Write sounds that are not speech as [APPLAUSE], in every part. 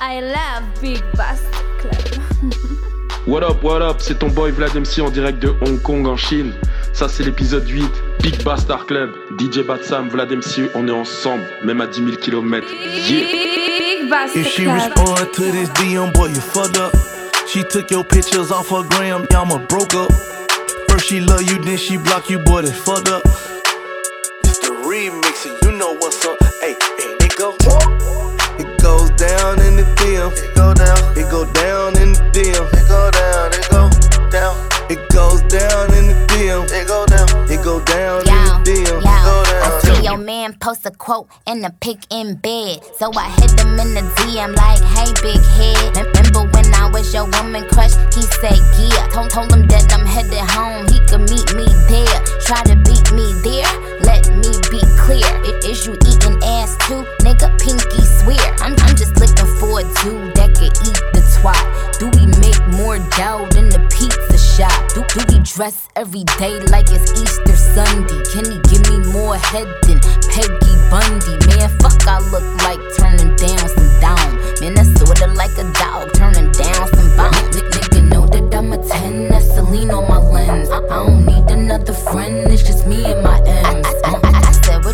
I love Big Bass Club. [LAUGHS] what up, what up, c'est ton boy Vlad MC en direct de Hong Kong en Chine. Ça c'est l'épisode 8, Big Bastard Club. DJ Batsam, Vlad MC, on est ensemble, même à 10 000 km. Yeah. Big Bastard If she respond to this DM, boy, you fucked up. She took your pictures off her gram, y'all broke up. First she love you, then she block you, boy, that's fucked up. It's the remix, and you know what's up. Hey, and it go. It down in the DM. It go down. It go down in the DM. It go down. It go down. It goes down in the DM. It go down. It go down Yo, in the DM. yo, It go down. I see your man post a quote and a pic in bed. So I hit him in the DM like, hey, big head. Remember when I was your woman crush? He said, yeah. Told, told him that I'm headed home. He could meet me there. Try to beat me there. Let me be clear. I- Is you eating ass too? Nigga, pinky swear. I'm, I'm just looking for a dude that could eat the twat. Do we make more dough than the pizza shop? Do, do we dress every day like it's Easter Sunday? Can he give me more head than Peggy Bundy? Man, fuck, I look like turning down some down. Man, that's sorta like a dog turning down some bone. Nigga know that I'm a 10, that's Celine on my lens. I, I don't need another friend, it's just me and my.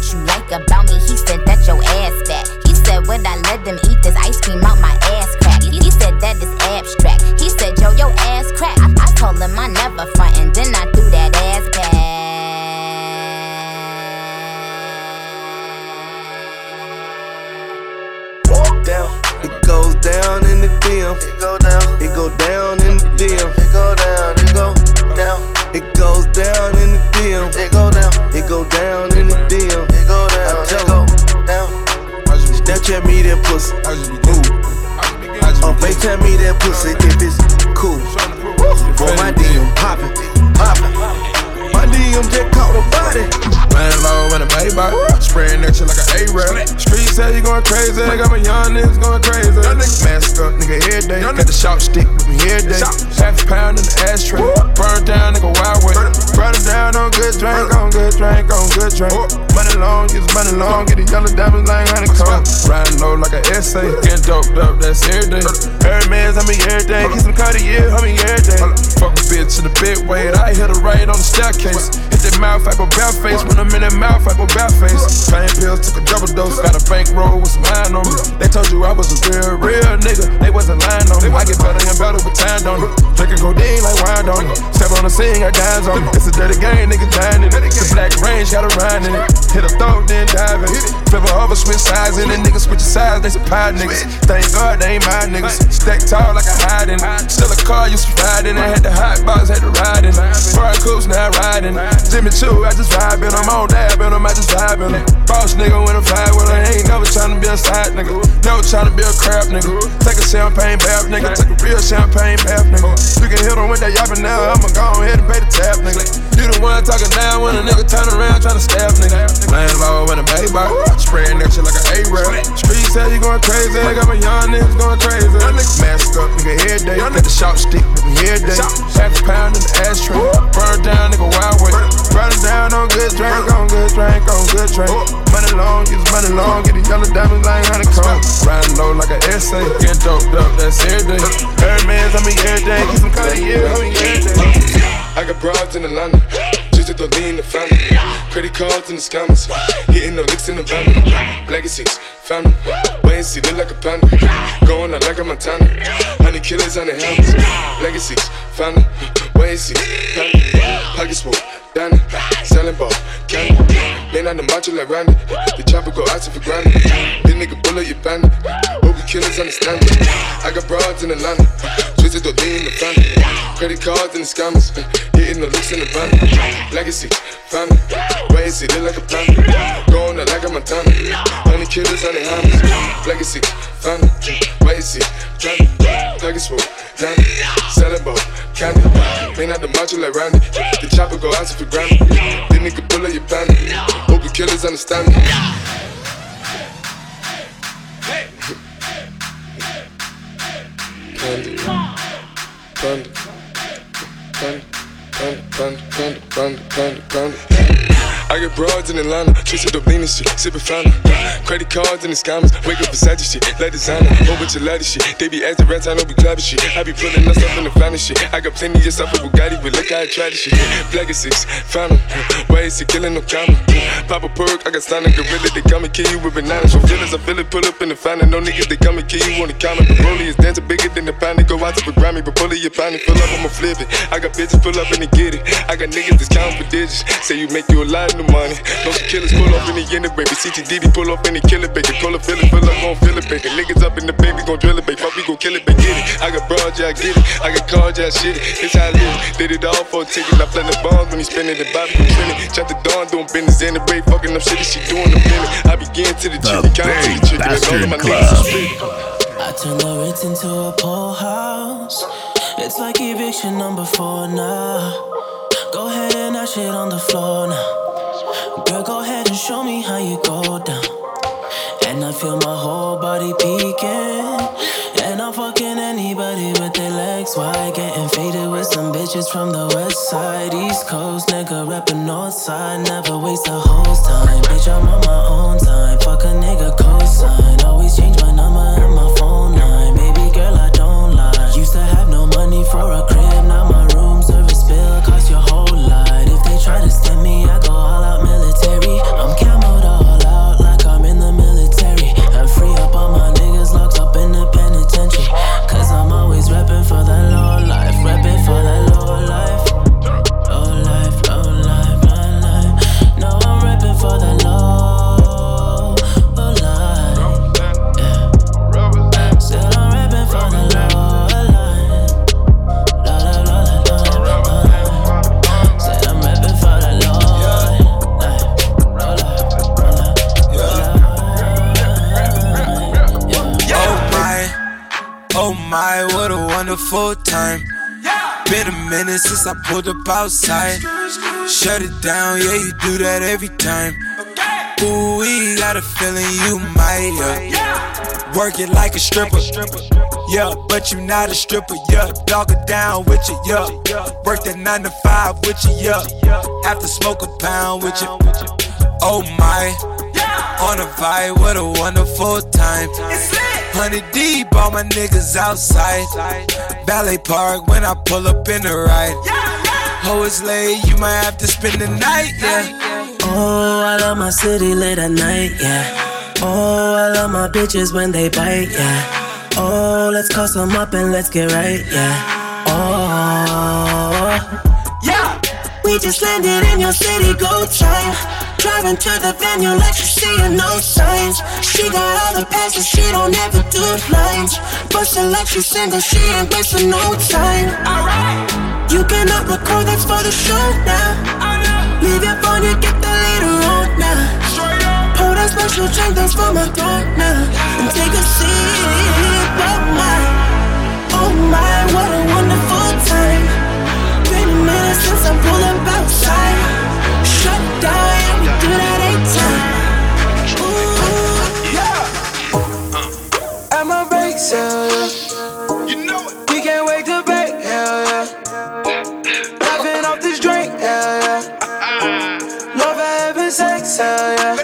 Said, what you like about me? He said that your ass fat. He said, would I let them eat this ice cream out my ass crack? He, he said that is abstract. He said, yo, your ass crack. I, I told him I never front and then I threw that ass back. down. It goes down in the DM. It go down. It go down in the DM. Snapchat me that pussy. Ooh. On FaceTime me that pussy if it's cool. For my DM poppin', poppin'. My DM just caught a body. Man low in a Maybach, spraying that shit like an A-rap. Say you going crazy, I got my young niggas going crazy. Mask up, nigga, every day. Got the shop stick with me every day. Half a pound in the ashtray. Burn down, nigga, wild way. Burn it down on good drink, on good drink, on good drink. Money long, get money long, get the yellow diamonds like honeycomb. Riding low like an essay, getting doped up, that's every day. Hermes, I mean every day. Get some Cartier, I mean every day. Fuck a bitch in the bed weight, I hit her right on the staircase. Hit that mouth, I go bare face. When I'm in that mouth, I go bare face. Pain pills, took a double dose. Got a bankroll with some on me. They told you I was a real, real nigga. They wasn't lying on me. I get better and better with time on it. Drinking codeine like wine on it. Step on the scene, got dimes on it. It's a dirty game, nigga dying in it. The black range, got a ride in it. Hit a throat, then dive in it. Flip over, switch sides in it. Niggas switch sides, they pie niggas. Thank God they ain't my niggas. Stack tall like a hide in it. Still a car, used to ride in. Had the hot box, had to ride in it. Foreign coops, now riding. Jimmy Choo, I just vibe in I'm on dab in them, I just vibe in them. Boss nigga when I'm vibe with her. Ain't never tryna be a side nigga. Never tryna be a crap nigga. Take a champagne bath, nigga. Take a real champagne bath, nigga. You can hit on with that yapping now. I'ma go ahead and pay the tab, nigga. You the one talking down when a nigga turn around tryna stab, nigga. Playing low in a Maybach, spraying that shit like an A-rap. Street say you going crazy, got my young niggas going crazy. Mask up, nigga, every day. Got the shop stick with me every day. Half a pound in the ashtray. Burn down, nigga, wild way. Running down on good drink, good on drink. Money long, get money long, get the yellow diamonds like honeycomb. Riding low like an essay, get doped up, that's every day. Hermes, I mean every day, get some Cartier, I mean every day. I got broads in Atlanta, just to throw lean in the family. Credit cards in the scammers, hitting the licks in the van. Legacies, family, and see, look like a panda. Going out like a Montana, honey killers on the helmets. Legacies, family, and see, family. Pockets full, Danny, selling ball, candy. Man on the macho like Randy, the chopper go out for granted. This nigga bullet you bandit, hope you killers understand it. I got broads in Atlanta, just to throw lean in the family. Credit cards and the scammers, hitting the looks in the van. Legacy, family, and see, look like a panda. Going out like a Montana, honey killers on the Legacy, family, see, family. Pockets full, Danny, selling ball, candy. Man out the macho like Randy, the chopper go out for granted. This nigga bullet you bandit, hope you killers understand me. Candy, panda, panda, panda, panda, panda, panda, panda, panda. I got broads in Atlanta, twisted up lean and shit, sippin' fountain. Credit cards and the scammers, wake up beside your shit, like designer, whole bunch of lattice shit. They be acting rats, I know we clapping shit. I be pulling us up in the finest shit. I got plenty of stuff with Bugatti, but look how I try this shit. Black is six, fountain. Why is he killing no comma? Pop a perk, I got signed a gorilla, they come and kill you with bananas. From feelings, I feel it, pull up in the fountain. No niggas, they come and kill you on the comment. The Broly is dancing bigger than the pound. Go out to the Grammy, but pull it, your pound, pull up, I'ma flip it. I got bitches pull up and they get it. I got niggas that's counting for digits. Say you make you a lot of money. No killers pull up in the end, baby. CTDD pull up in the killer, baby. Pull up, fill it, pull up, gon' fill it, baby. Niggas up in the baby, gon' drill it, baby. Fuck, we gon' kill it, baby. Get it. I got broad, yeah, I get it. I got cards, yeah, shit it. It's how I live. Did it all for a ticket. I play the bombs when he spinning the Bobby can spin it. Chop the dawn, doing business in the break, fucking up shit. She doing the minute. I begin to the chicken, count to the chicken. And all of my niggas are split. I turn the Ritz into a poor house. It's like eviction number four now. Go ahead and that shit on the floor now. Girl, go ahead and show me how you go down. And I feel my whole body peeking. And I'm fucking anybody with their legs wide. Getting faded with some bitches from the west side. East coast, nigga rapping north side. Never waste a host time. Bitch, I'm on my own time. Fuck a nigga cosign. Always change my number and my phone line. Baby girl, I don't lie. Used to have no money for a a wonderful time. Been a minute since I pulled up outside. Shut it down, yeah, you do that every time. Ooh, we got a feeling you might, yeah. Work it like a stripper, yeah, but you not a stripper, yeah. Dog it down with you, yeah. Work that nine to five with you, yeah. After smoke a pound with you. Oh my, on a vibe, what a wonderful time. Hundred deep, all my niggas outside. Ballet Park when I pull up in the ride. Oh, it's late, you might have to spend the night, yeah. Oh, I love my city late at night, yeah. Oh, I love my bitches when they bite, yeah. Oh, let's call some up and let's get right, yeah. Oh, Yeah, we just landed in your city, go time. Driving to the venue like she's seeing no signs. She got all the passes, she don't ever do lines. Bustin' like she's single, she ain't wasting no time. Alright, you cannot record, that's for the show now. Leave your phone, you get the later on now. Pour that special drink, that's for my throat now. And take a sip, oh my, oh my, what a wonderful time. Been a minute since I pulled up outside. Shut down, sale, yeah. You know it. We can't wait to bake, yeah, yeah. Laughing off this drink, yeah, yeah. Love for having sex, yeah, yeah.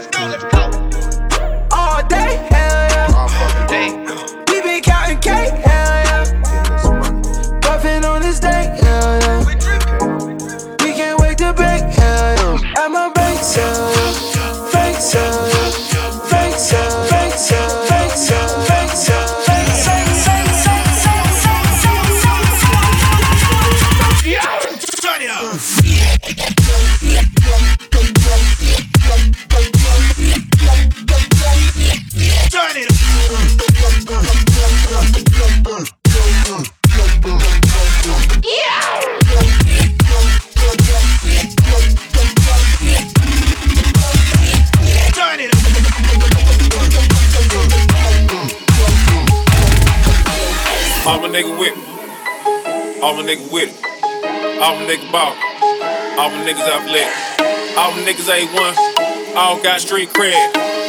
Niggas A1. All got street cred.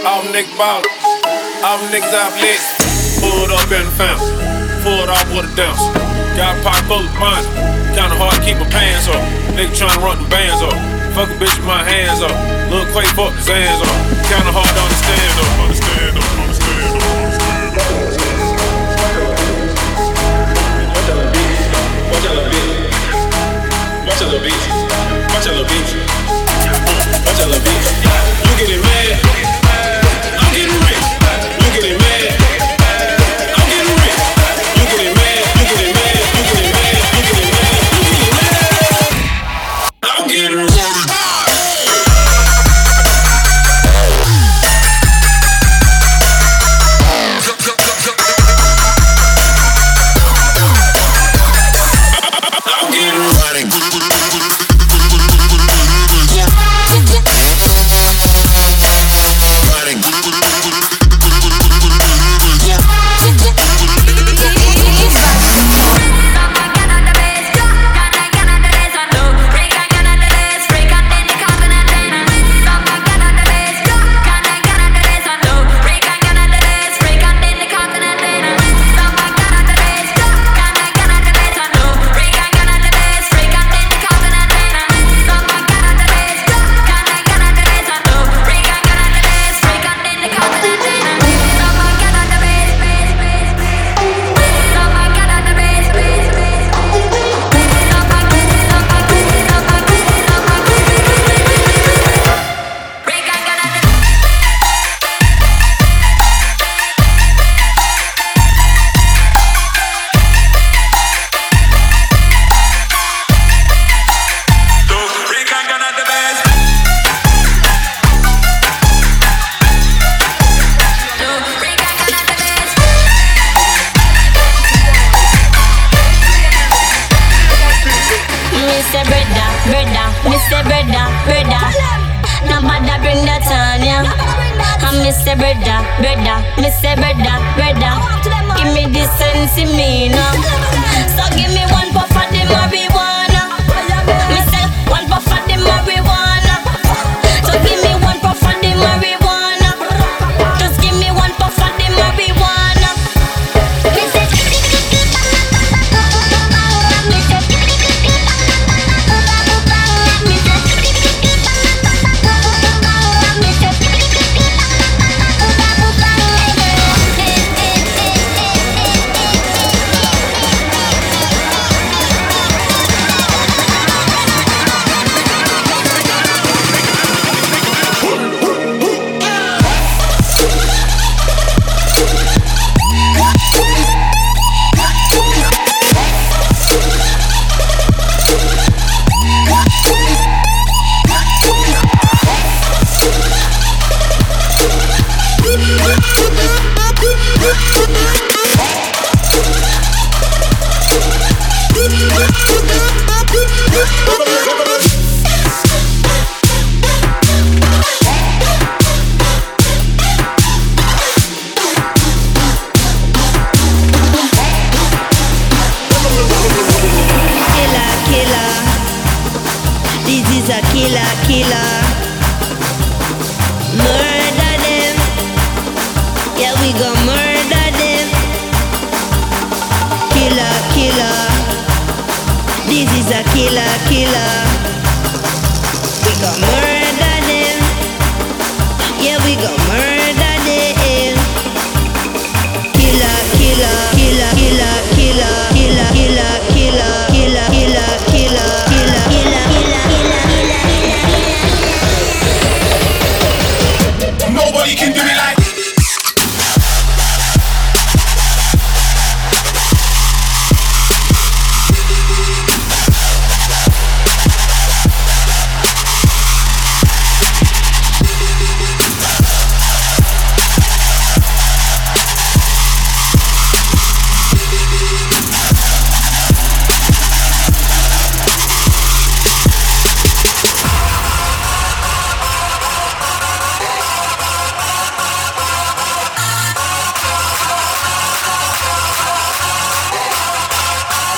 All niggas ball. All niggas out lit. Pulled up in the fountain. Pulled off with a dance. Got pocket full of money. Kinda hard to keep my pants off. Nigga tryna run the bands off. Fuck a bitch with my hands up. Lil Quay fuck his hands up. Kinda hard to understand though. Understand Tel Aviv.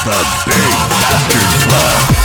the Big bastard's love.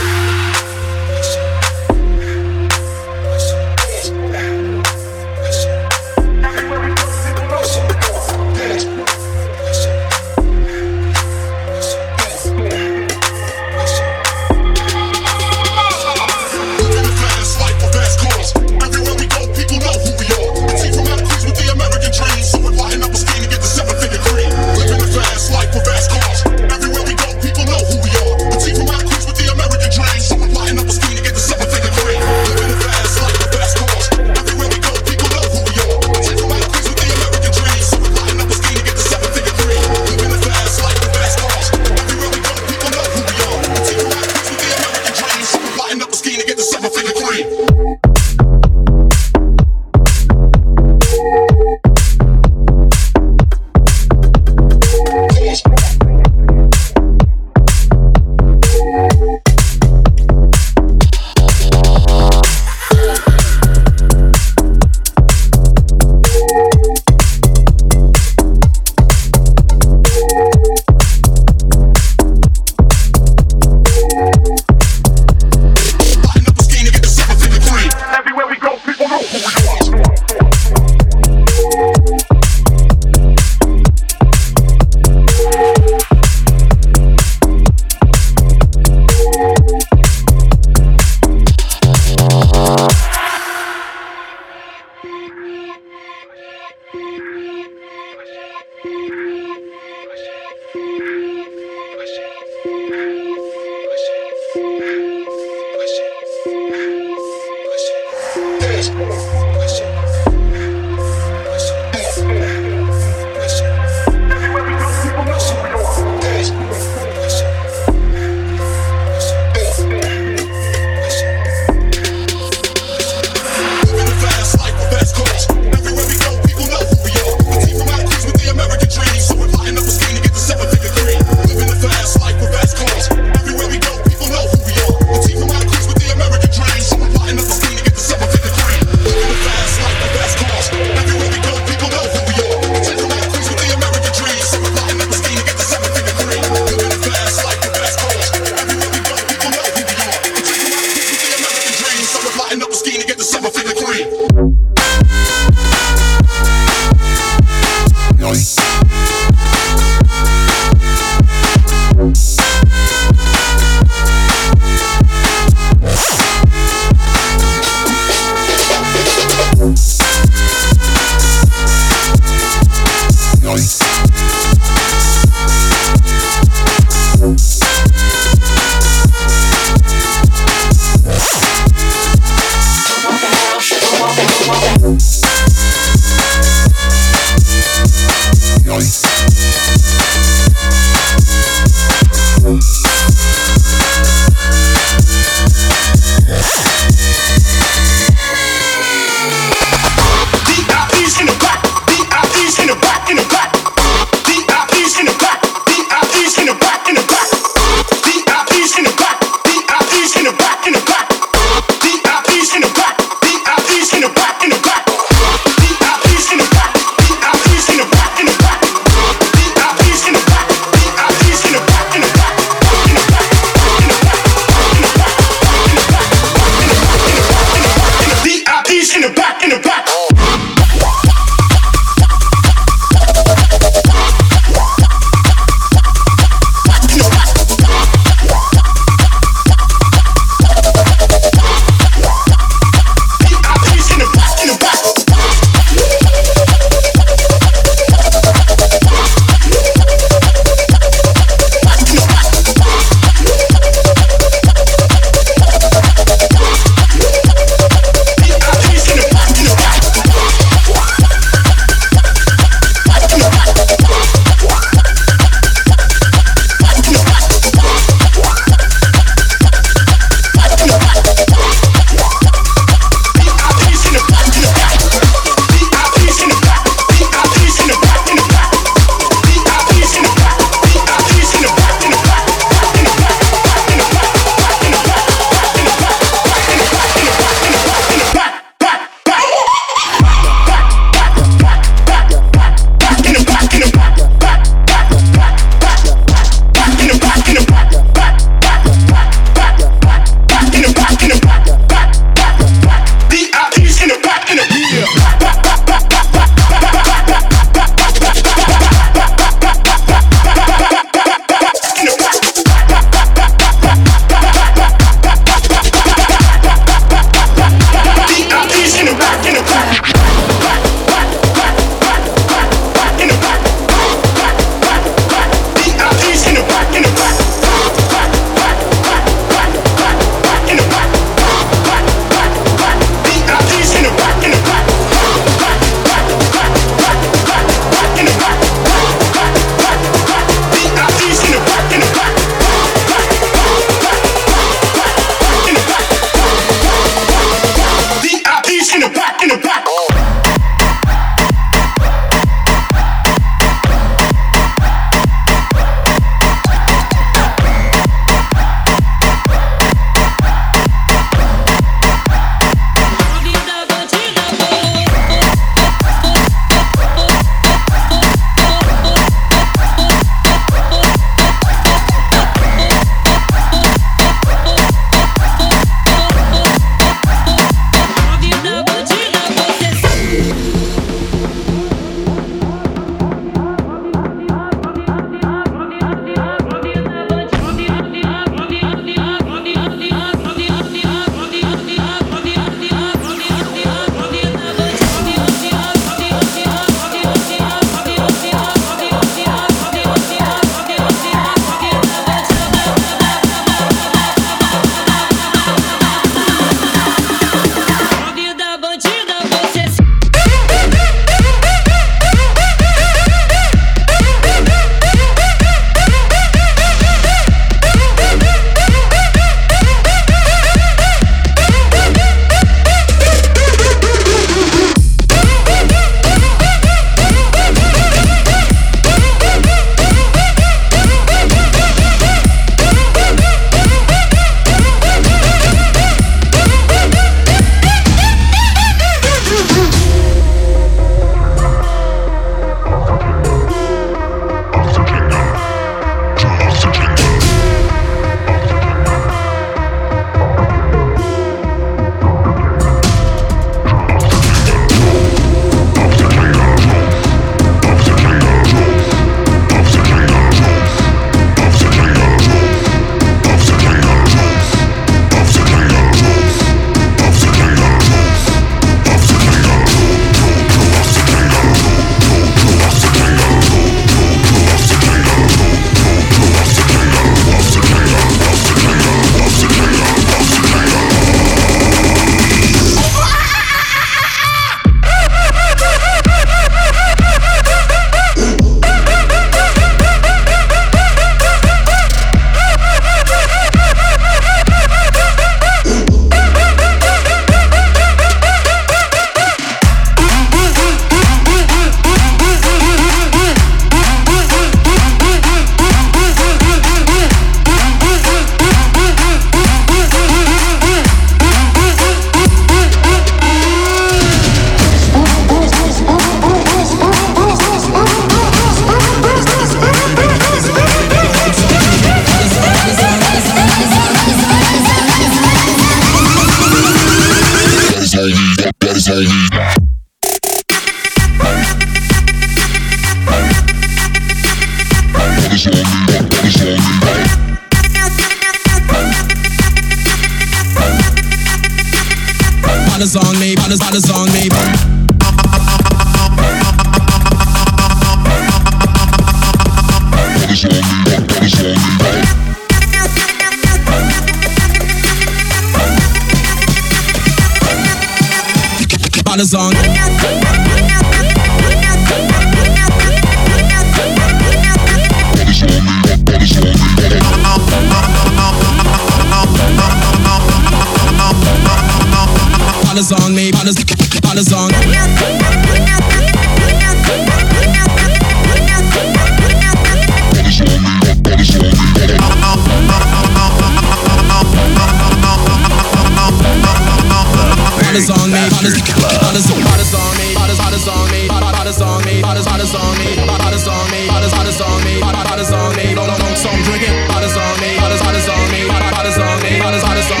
Bottles on me, bottles, bottles, bottles on me, bottles, bottles on me, bottles on me, bottles, bottles on me, bottles on me, bottles, bottles on me, bottles on me, long, long, so I'm drinking. Bottles on me, bottles, bottles on me, bottles on me, bottles, bottles on me,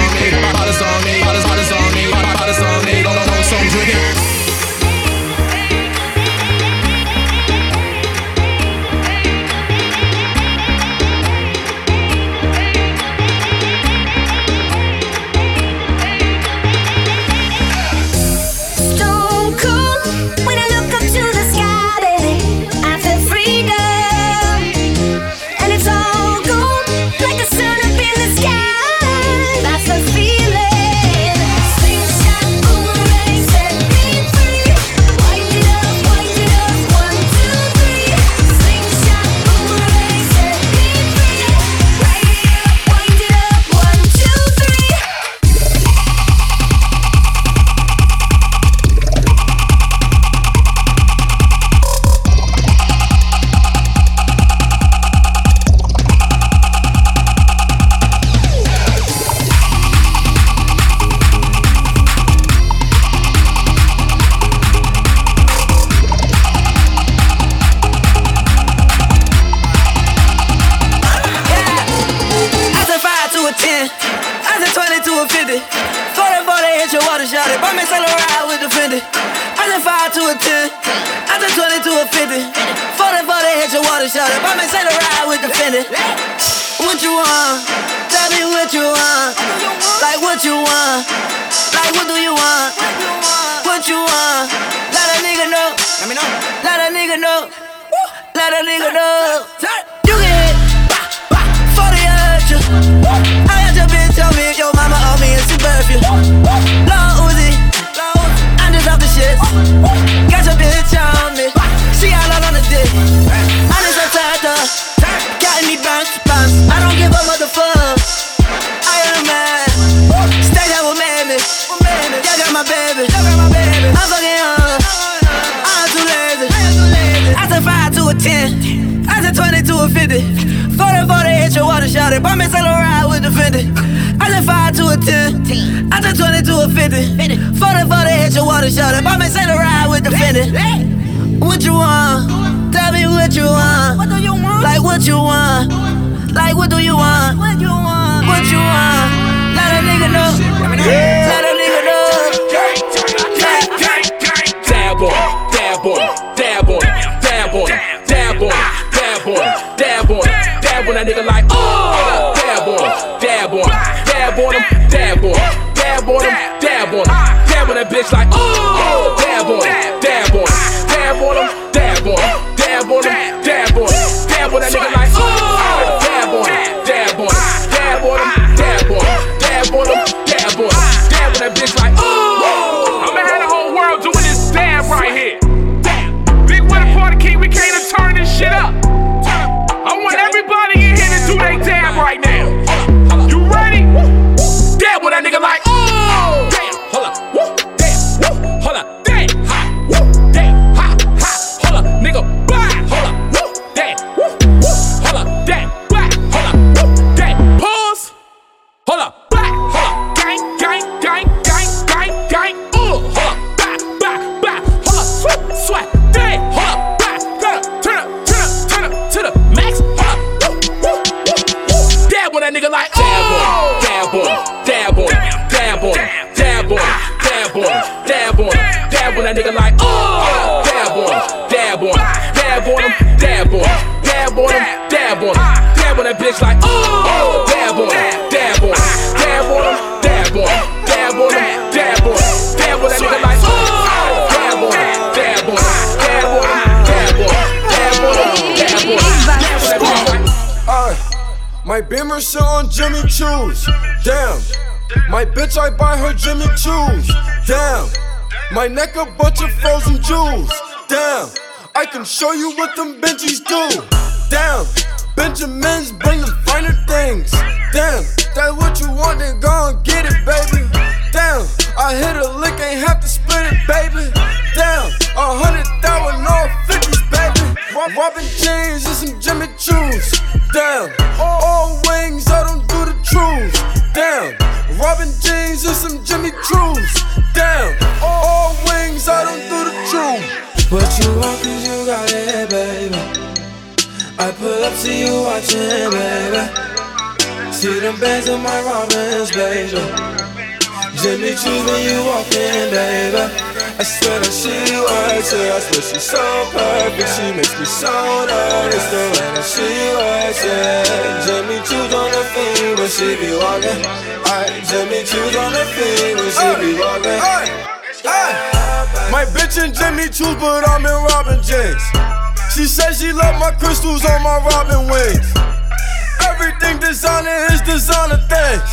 Let me know. Let a nigga know. Let a nigga know. You can hit for the urge. I got your bitch on me, your mama on me, and she perfume. Lil Uzi, I'm just off the shit. Got your bitch on me, she all out on the dick. I'm just a turtle, got me bounce, bounce. I don't give a motherfucker. A ten. I said twenty to a fifty. Forty forty hit your water shot it. Buy me sell a ride with the Fendi. I said five to a ten. I said twenty to a fifty. Forty forty hit your water shot it. Buy me sell a ride with the Fendi. What you want? Tell me what you want. What do you want? Like what you want? Like what do you want? What you want? What you want? Let a nigga know. Let a nigga know. Dab on, dab on, that nigga like oh, dab on, dab on, dab on dab on, dab on dab on dab on that bitch like oh, a bunch of frozen jewels. Damn. I can show you what them she be walking. Alright, Jimmy Choo's on the feet when she be walking. My bitch in Jimmy Choo's, but I'm in Robin jeans. She said she love my crystals on my Robin wings. Everything designer is designer things.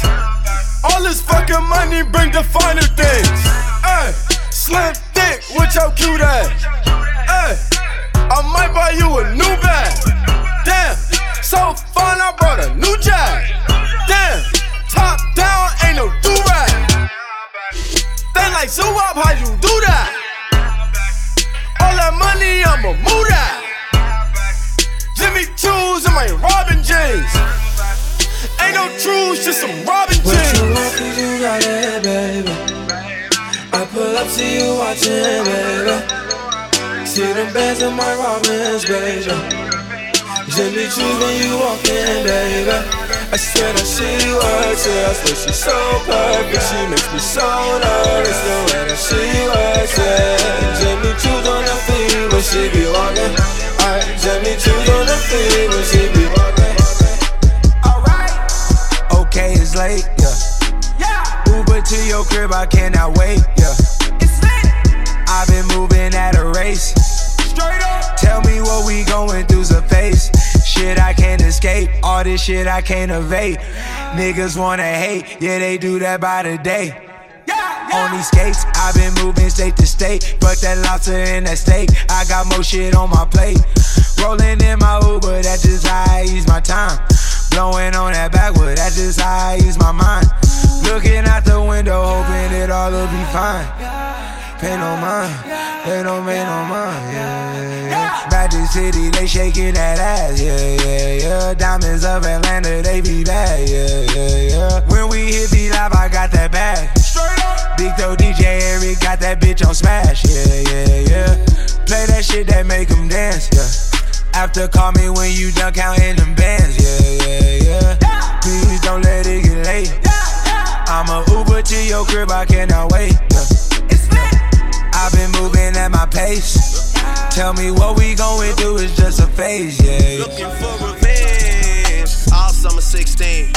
All this fucking money bring the finer things. Ay, slim thick with your cute ass. I might buy you a new bag. So fun I brought a new jack. Damn, top down ain't no do rag. They like so up, how you do that? All that money, I'ma move that. Jimmy Choo's and my Robin jeans. Ain't no truths, just some Robin What you want, cause you got it, baby. I pull up, see you watching, baby. See them bands in my Robins, baby. Jimmy Choo when you walk in, baby. I swear that she works. I swear she's so perfect. She makes me so nervous the way that she works it. Jimmy Choo's on the feet when she be walking. Alright, Jimmy Choo's on the feet when she be walking. Alright Okay, it's late, yeah. Uber to your crib, I cannot wait, yeah. It's late I've been moving at a race. Straight up. Tell me what we going through's a face. Shit I can't escape, all this shit I can't evade. Niggas wanna hate, yeah, they do that by the day. On these skates, I've been moving state to state. Fuck that lobster and that steak. I got more shit on my plate. Rolling in my Uber, that's just how I use my time. Blowing on that backwood, that's just how I use my mind. Looking out the window, hoping it all will be fine. Pay no mind, they don't pay no mind, yeah, yeah. Magic City, they shaking that ass, yeah, yeah, yeah. Diamonds of Atlanta, they be bad, yeah, yeah, yeah. When we hit the live, I got that bag. Straight up. Big Toe DJ Eric got that bitch on smash, yeah, yeah, yeah. Play that shit that make 'em dance, yeah. After call me when you done counting them bands, yeah, yeah, yeah. Please don't let it get late. I'ma Uber to your crib, I cannot wait. Yeah. I've been moving at my pace. Tell me what we going through is just a phase, yeah. Looking for revenge. All summer 16.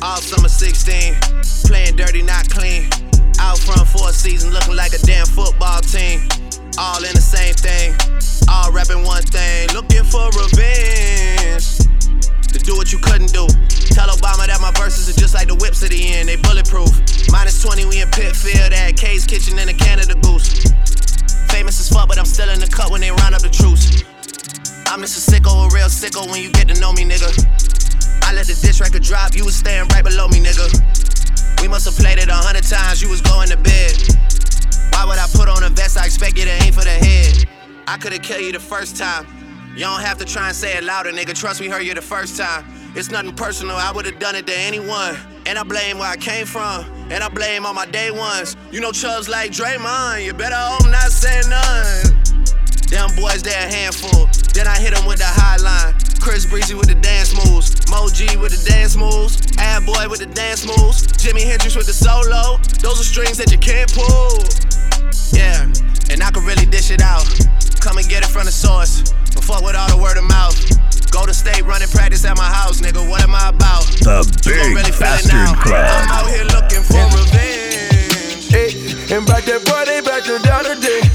All summer 16. Playing dirty, not clean. Out front for a season, looking like a damn football team. All in the same thing. All rapping one thing. Looking for revenge. To do what you couldn't do. Tell Obama that my verses are just like the whips at the end. They bulletproof. Minus 20, we in Pitfield at K's Kitchen in the Canada Goose. Famous as fuck, but I'm still in the cut when they round up the troops. I'm just a sicko, a real sicko when you get to know me, nigga. I let the dish record drop, you was staying right below me, nigga. We must have played it a hundred times, you was going to bed. Why would I put on a vest? I expect you to aim for the head. I could've killed you the first time. You don't have to try and say it louder, nigga. Trust me, heard you the first time. It's nothing personal, I would've done it to anyone. And I blame where I came from, and I blame all my day ones. You know chubs like Draymond, you better hope not say none. Them boys, they a handful. Then I hit them with the high line. Chris Breezy with the dance moves. Mo G with the dance moves. Ad Boy with the dance moves. Jimi Hendrix with the solo. Those are strings that you can't pull. Yeah, and I can really dish it out. I'ma get it from the source. But fuck with all the word of mouth. Golden State, running practice at my house, nigga. What am I about? The big really bastard crowd I'm out here looking for revenge. Hey, and back that boy, they back your daughter today.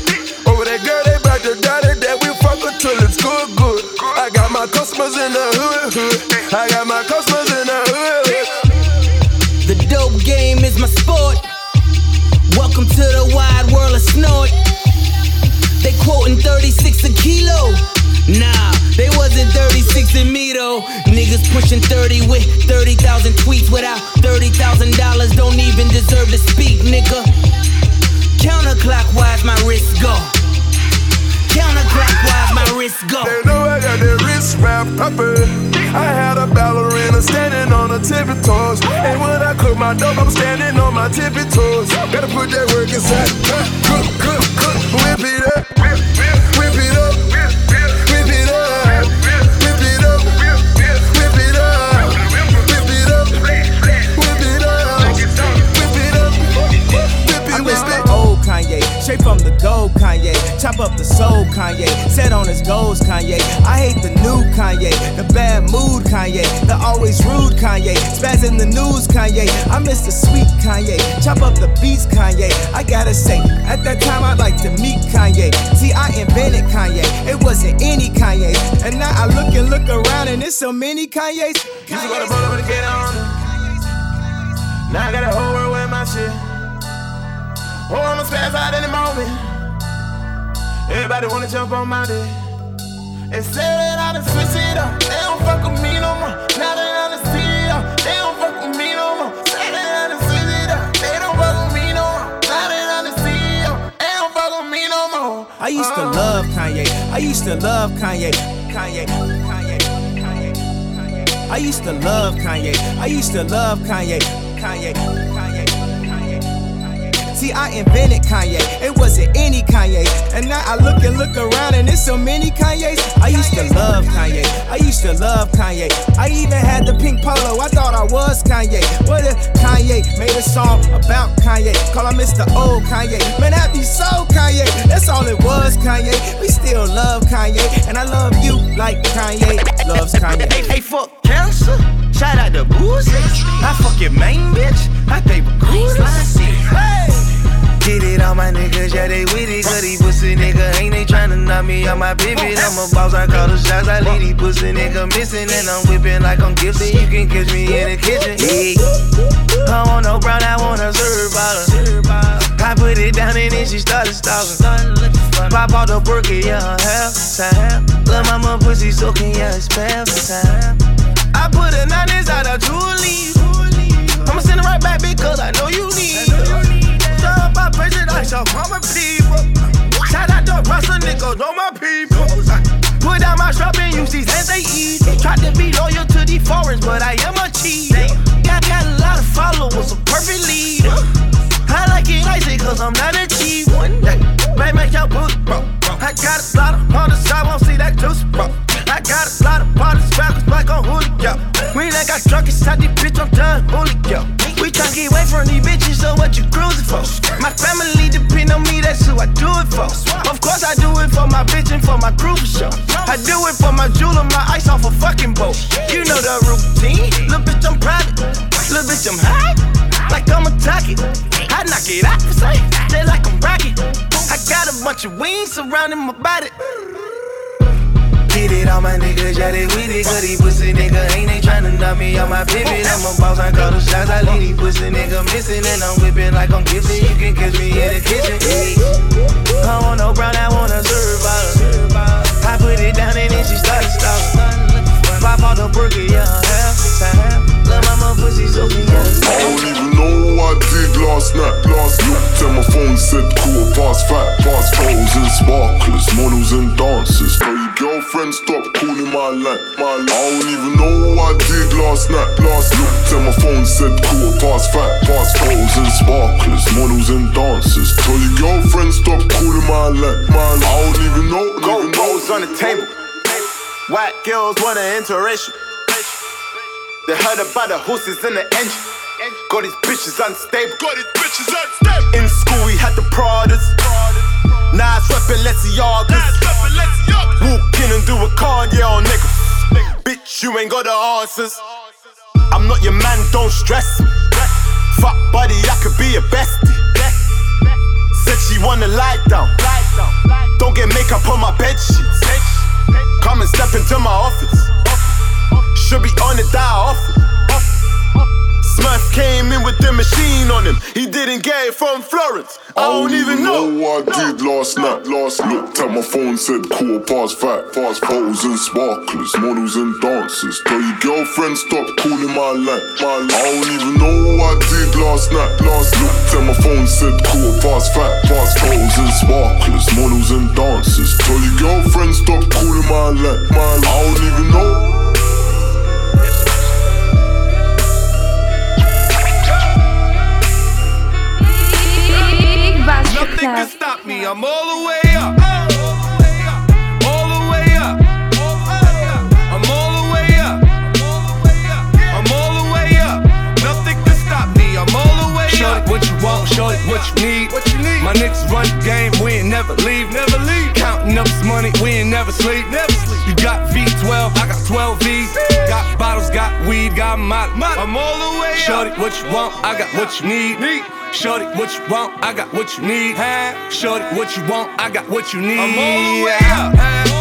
Over that girl, they back your daughter today. We fuck until it's good, good. I got my customers in the hood, hood. I got my customers in the hood. hood. The dope game is my sport. Welcome to the wide world of snort. Quoting 36 a kilo. Nah, they wasn't 36 in me though. Niggas pushing 30 with 30,000 tweets without $30,000. Don't even deserve to speak, nigga. Counterclockwise, my wrist go. Counterclockwise, my wrist go. They know I got that wrist wrap proper. I had a ballerina standing on her tippy toes. And when I cook my dope, I'm standing on my tippy toes. Gotta put that work inside. Cook, cook. Whip it up. Whip, whip, from the gold Kanye. Chop up the soul Kanye, set on his goals Kanye. I hate the new Kanye, the bad mood Kanye, the always rude Kanye. Spaz in the news Kanye, I miss the sweet Kanye. Chop up the beats Kanye. I gotta say, at that time I'd like to meet Kanye. See, I invented Kanye, it wasn't any Kanye. And now I look and look around and there's so many Kanyes. Used to go to brother to get on. Now I got a whole world with my shit. Oh, I'ma spaz out in a moment. Everybody wanna jump on my dick. And say that I done switch it up. They don't fuck with me no more. Now that I done see it up, they don't fuck with me no more. Say that I done switch it up. They don't fuck with me no more. Now that I done see it up, they don't fuck with me no more. I used to uh-huh. love Kanye. I used to love Kanye. Kanye. Kanye. Kanye. Kanye. I used to love Kanye. I used to love Kanye. Kanye. Kanye. Kanye. Kanye. See, I invented Kanye. It wasn't any Kanye. And now I look and look around and there's so many Kanyes. I used to love Kanye. I used to love Kanye. I even had the pink polo. I thought I was Kanye. What if Kanye made a song about Kanye? Call him Mr. Old Kanye. Man, that be so Kanye. That's all it was, Kanye. We still love Kanye. And I love you like Kanye loves Kanye. Hey, hey, fuck cancer. Shout out to Boosie. I fuck your main bitch. I think recruiters. Hey. Get it on my niggas, yeah, they with it. Cause these pussy nigga ain't they tryna knock me on my pivot. I'm a boss, I call the shots, I leave these pussy nigga missing. And I'm whipping like I'm gifted. You can catch me in the kitchen. Yeah. I want no brown, I want a serve bottle. I put it down and then she started stalking. Pop out the burger, yeah, half time. Lil' mama pussy soaking, yeah, it's bath time. I put a nine inside a Julie. I'ma send it right back because I know you need president, shout out my people. Shout out to Russell niggas, know my people. Put down my strap and use these hands they eat. Tried to be loyal to these foreigns, but I am a cheater. Got, got a lot of followers, a perfect leader. I like it icy cause I'm not a cheap one. May make your boot, bro. I got a lot of on the side, won't see that juice, bro. I got a lot of bodies, rappers back on Julio. We ain't got drunk inside this bitch, I'm done, Julio. My bitch and for my for sure. I do it for my jeweler, my ice off a fucking boat. You know the routine. Little bitch, I'm private. Little bitch, I'm high. Like I'm a target. I knock it out for sight. Just like I'm rocket. I got a bunch of wings surrounding my body. Get it on my niggas, yeah, they with it. Cause these pussy nigga ain't they tryna knock me on my pivot. I'm a boss, I call the shots, I leave these pussy nigga missing. And I'm whipping like I'm gifted. You can catch me in the kitchen. Yeah. I want no brown, I want a serve. I put it down and then she started stalking. Pop out the burger, yeah, half time. Love mama pussy soaking, yeah. I don't even know what I did last night. Last looked at my phone, said quarter past five, past phones and sparklers, models and dancers. Tell your girlfriend stop calling my line. My line. I don't even know what I did last night. Last looked at my phone, said quarter past five, past phones and sparklers, models and dancers. Tell your girlfriend stop calling my line. My line. I don't even know. Gold balls on the table. White girls want an interracial. They heard about the horses in the engine. Got these bitches unstable. Got these bitches unstable. In school we had the Pradas. Now it's reppin' Lenciagas. Walk in and do a Kanye on oh, niggas. Bitch, you ain't got the answers. I'm not your man, don't stress me. Fuck buddy, I could be a bestie. Said she wanna lie down. Don't get makeup on my bed sheets. Come and step into my office. Should be on die off. Smash came in with the machine on him. He didn't get it from Florence. I don't oh, even know. what I did last night. Last looked at my phone, said quarter past five. Fast photos and sparklers, models and dancers. Tell your girlfriend stop calling my line. My line. I don't even know what I did last night. Last looked at my phone, said quarter past five. Fast photos and sparklers, models and dancers. Tell your girlfriend stop calling my line. My line. I don't even know. Nothing can stop me. I'm all the way up. All the way up. I'm all the way up. I'm all the way up. Nothing can stop me. I'm all the way up. What you want? Shorty, what you need? What you need? My niggas run the game. We ain't never leave. Never leave. Counting up this money. We ain't never sleep. Never sleep. You got V12. I got 12 V's. Got bottles. Got weed. Got my. I'm all the way. Shorty, what you want? I got what you need. Shorty, what you want? I got what you need. Shorty, what you want? I got what you need. I'm all the way up.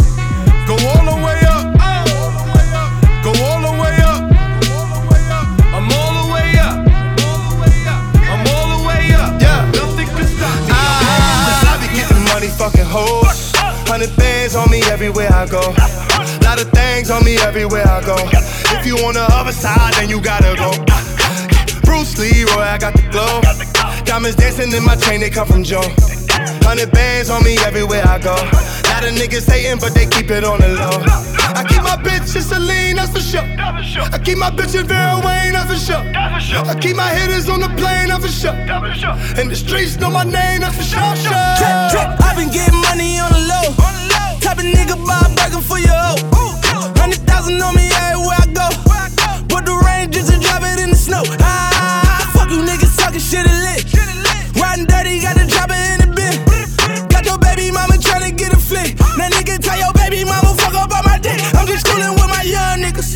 Go all the way up. Go all the way up. I'm all the way up. I'm all the way up. Yeah. Nothing can stop me. I, I be getting money, fucking hoes. Hundred bands on me everywhere I go. Lot of things on me everywhere I go. If you on the other side, then you gotta go. Bruce Leroy, I got the glow. Diamonds dancing in my chain, they come from Joe. Hundred bands on me everywhere I go. Lot of niggas hating, but they keep it on the low. I keep my bitch in Celine, that's for sure. I keep my bitch in Vera Wang, that's for sure. I keep my hitters on the plane, that's for sure. And the streets know my name, that's for sure. sure. Trap, trap, i been getting money on the low. Type of nigga buy a burger for your hoe. Hundred thousand on me everywhere I go. Put the ranges and drop it in the snow. Ah, fuck you niggas talking shit and lit. Riding dirty, got to drop it in That nigga tell your baby mama fuck up on my dick. I'm just coolin' with my young niggas.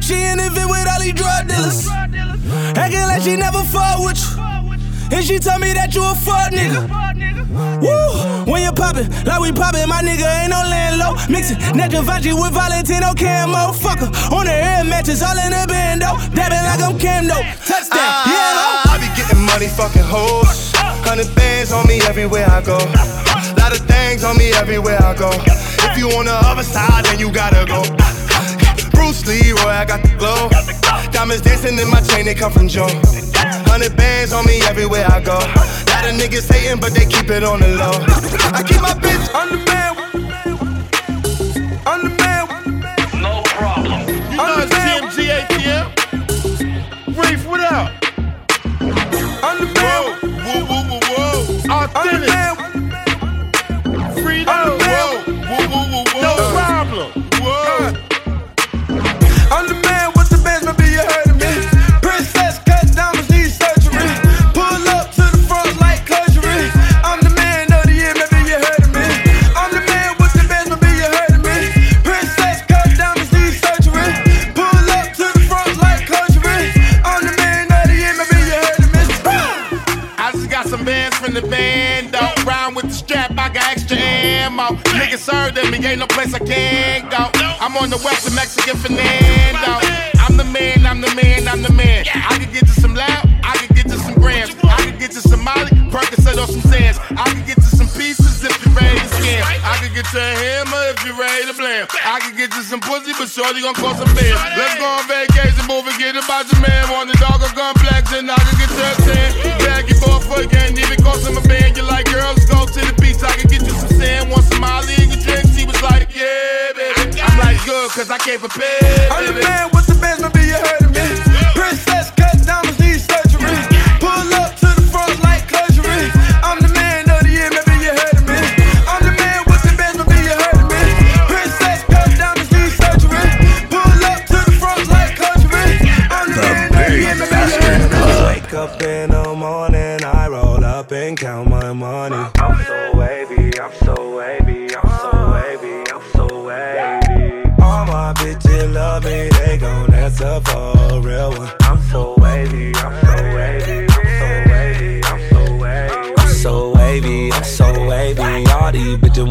She in the vid with all these drug dealers. Acting like she never fought with you. And she told me that you a fuck nigga. Woo! When you poppin', like we poppin', my nigga ain't no laying low. Mixin' Net Givenchy with Valentino camo. Fucker, on the air matches, all in the bando. Dabbing like I'm Camdo. Touchdown, ah, yeah. I, be getting money, fucking hoes. Hundred bands on me everywhere I go. Lot of things on me everywhere I go. If you on the other side, then you gotta go. Bruce Leroy, I got the glow. Diamonds dancing in my chain, they come from Joe. Hundred bands on me everywhere I go. Lot of niggas hating, but they keep it on the low. I keep my bitch on the man. On the man. No problem. You know it's TMG ATM. Reef, what up? Whoa. The Mexican Fernando. I'm the man, I'm the man, I'm the man. I can get you some loud, I can get you some grams. I can get you some Molly, Percocet or some sands. I can get you some pieces if you're ready to scam. I can get to a hammer if you're ready to blam. I can get to some pussy, but shorty gon' call some bands. Let's go on bed. I'm the man with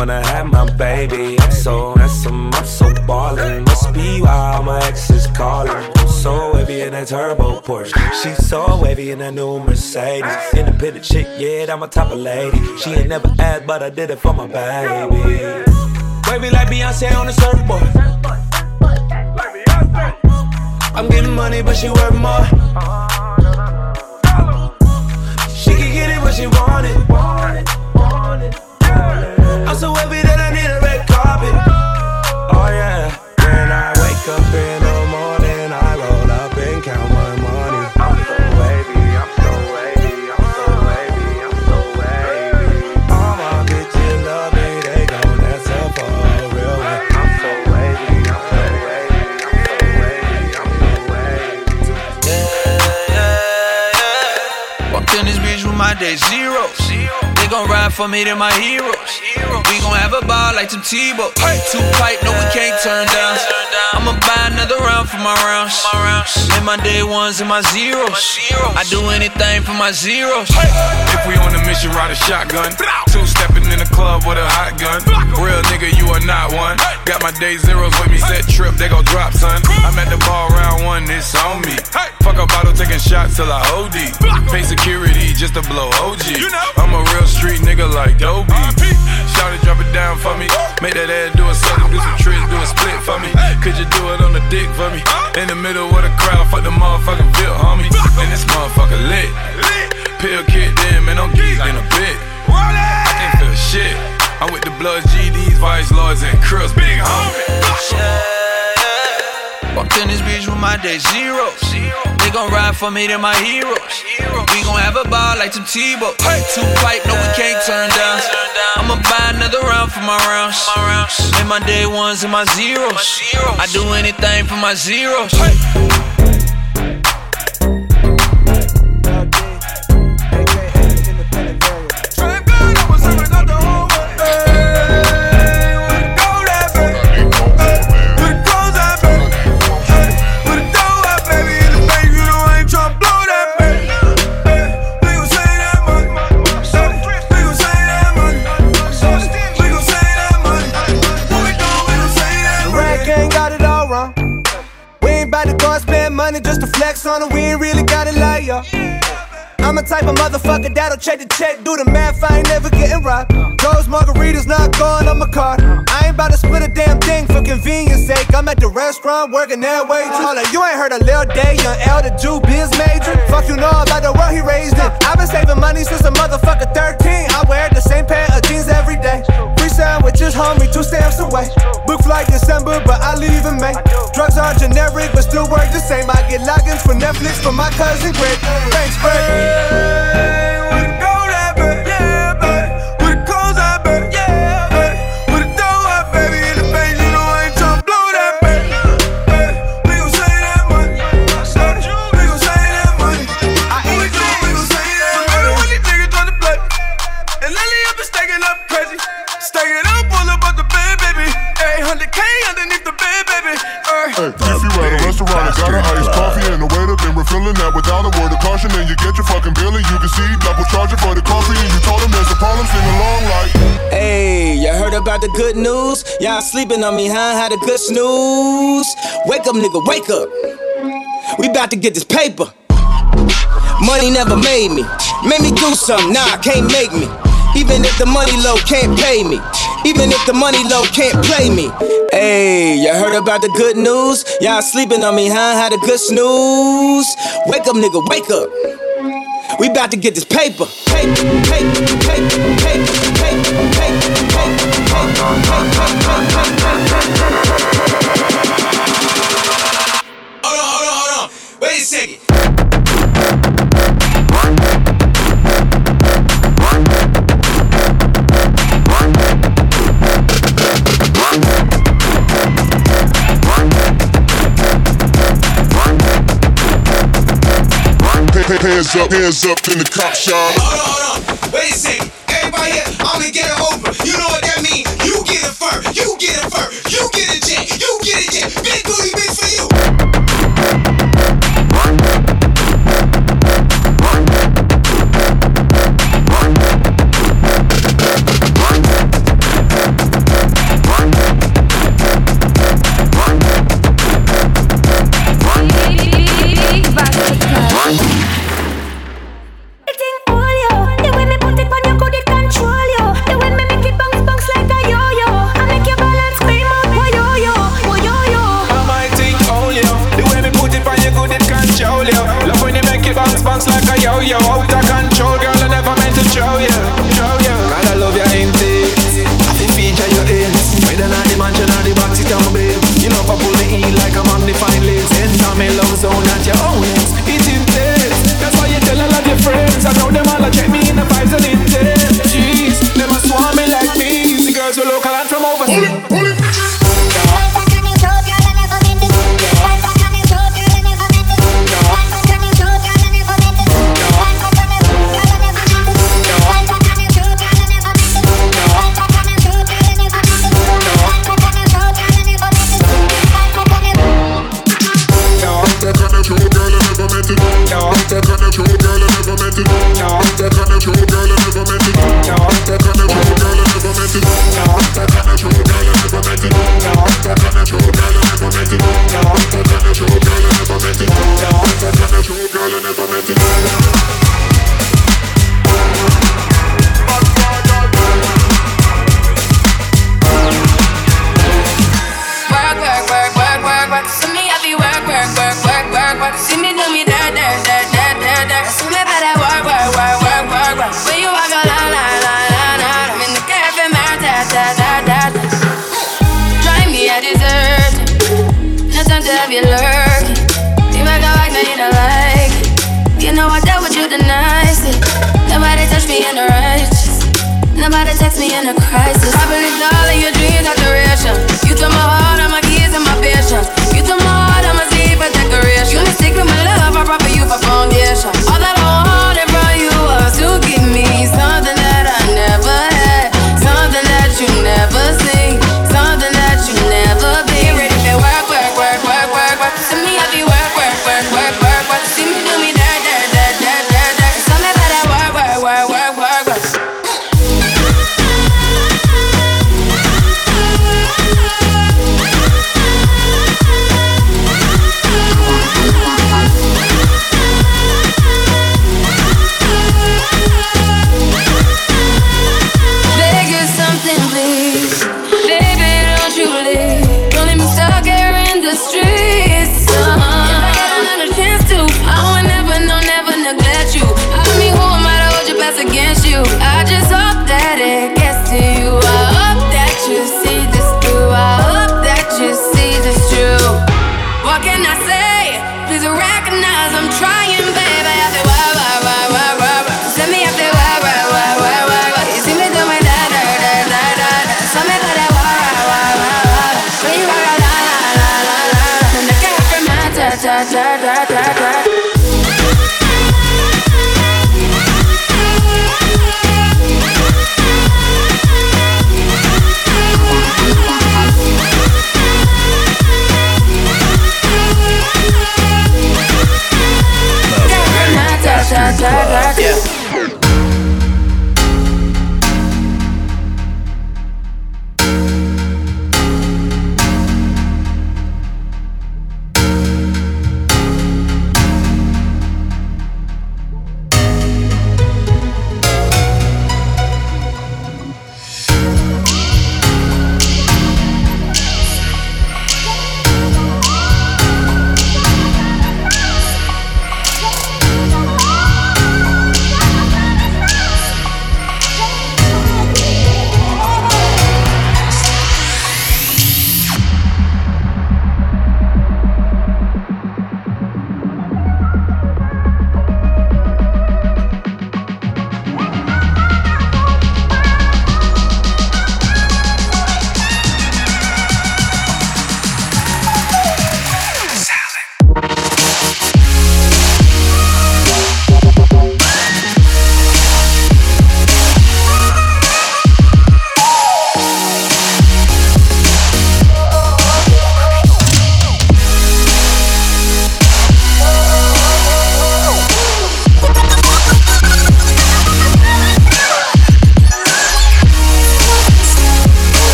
bitches wanna have my baby. I'm so handsome, I'm so ballin'. Must be why all my exes callin'. I'm so wavy in that turbo Porsche. She's so wavy in that new Mercedes. Independent chick, yeah, I'm a type of lady. She ain't never asked, but I did it for my baby. Wavy like Beyonce on the surfboard. I'm getting money, but she worth more. She can get it when she want it. I'm so happy that I need a red carpet. Oh yeah. When I wake up in the morning, I roll up and count my money. I'm so wavy, I'm so wavy, I'm so wavy, I'm so wavy. All my bitches love me, they gon' answer for a real one. I'm so wavy, I'm so wavy, I'm so wavy, I'm so wavy. Walked in this bitch with my day zero. They gon' ride for me, they're my heroes. We gon' have a ball like some Tebow. Two pipe, no, we can't turn down. I'ma buy another round for my rounds. And my day ones and my zeros. I do anything for my zeros. If we on a mission, ride a shotgun. Two stepping in the club with a hot gun. Real nigga, you are not one. Got my day zeros with me, set trip, they gon' drop, son. I'm at the ball round one, it's on me. Fuck a bottle, taking shots till I OD. Pay security just to blow OG. I'm a real street nigga like Dobie. Shout it, drop it down for me. Make that ass do a something, do some tricks, do a split for me. Could you do it on the dick for me? In the middle of the crowd, fuck the motherfucking bill, homie. And this motherfucker lit. Pill kid, damn, man, I'm geeked in a bit. Roll feel shit. I'm with the Bloods, GDs, Vice Lords, and Crips, big homie. Walked in this bitch with my day zeros. They gon' ride for me, they're my heroes. We gon' have a ball like some Tebow. Two pipe, no, we can't turn down. I'ma buy another round for my rounds. And my day ones and my zeros. I do anything for my zeros. Rag just to flex on. We ain't really got it like ya. I'm a type of motherfucker that'll check the check, do the math, I ain't never getting robbed. Those margaritas not going on my card. I ain't about to split a damn thing for convenience sake. I'm at the restaurant working that too. Hold you ain't heard a Lil Day, young L, the Jew, biz major. Fuck you know about the world he raised in. I've been saving money since a motherfucker 13. I wear the same pair of jeans every day. Free sandwiches, homie, two stamps away. Book flight December, but I leave in May. Drugs are generic, but still work the same. I get logins for Netflix from my cousin Greg. Thanks, Greg. Hey, if you at a restaurant and got an iced coffee and the waiter been refilling that without a word of caution, then you get your fucking bill and you can see double charging for the coffee and you told him there's a problem, sing along like. Hey, you heard about the good news? Y'all sleeping on me, huh? Had a good snooze. Wake up, nigga, wake up. We about to get this paper. Money never made me. Made me do something, nah, can't make me. Even if the money low can't pay me. Even if the money low can't play me. Hey, you heard about the good news? Y'all sleeping on me, huh? Had a good snooze. Wake up, nigga, wake up. We about to get this paper. Paper, paper, paper, paper, hands up, hands up in the cop shop. Hold on, hold on, wait a second. Everybody here, I'm gonna get it over. You know what?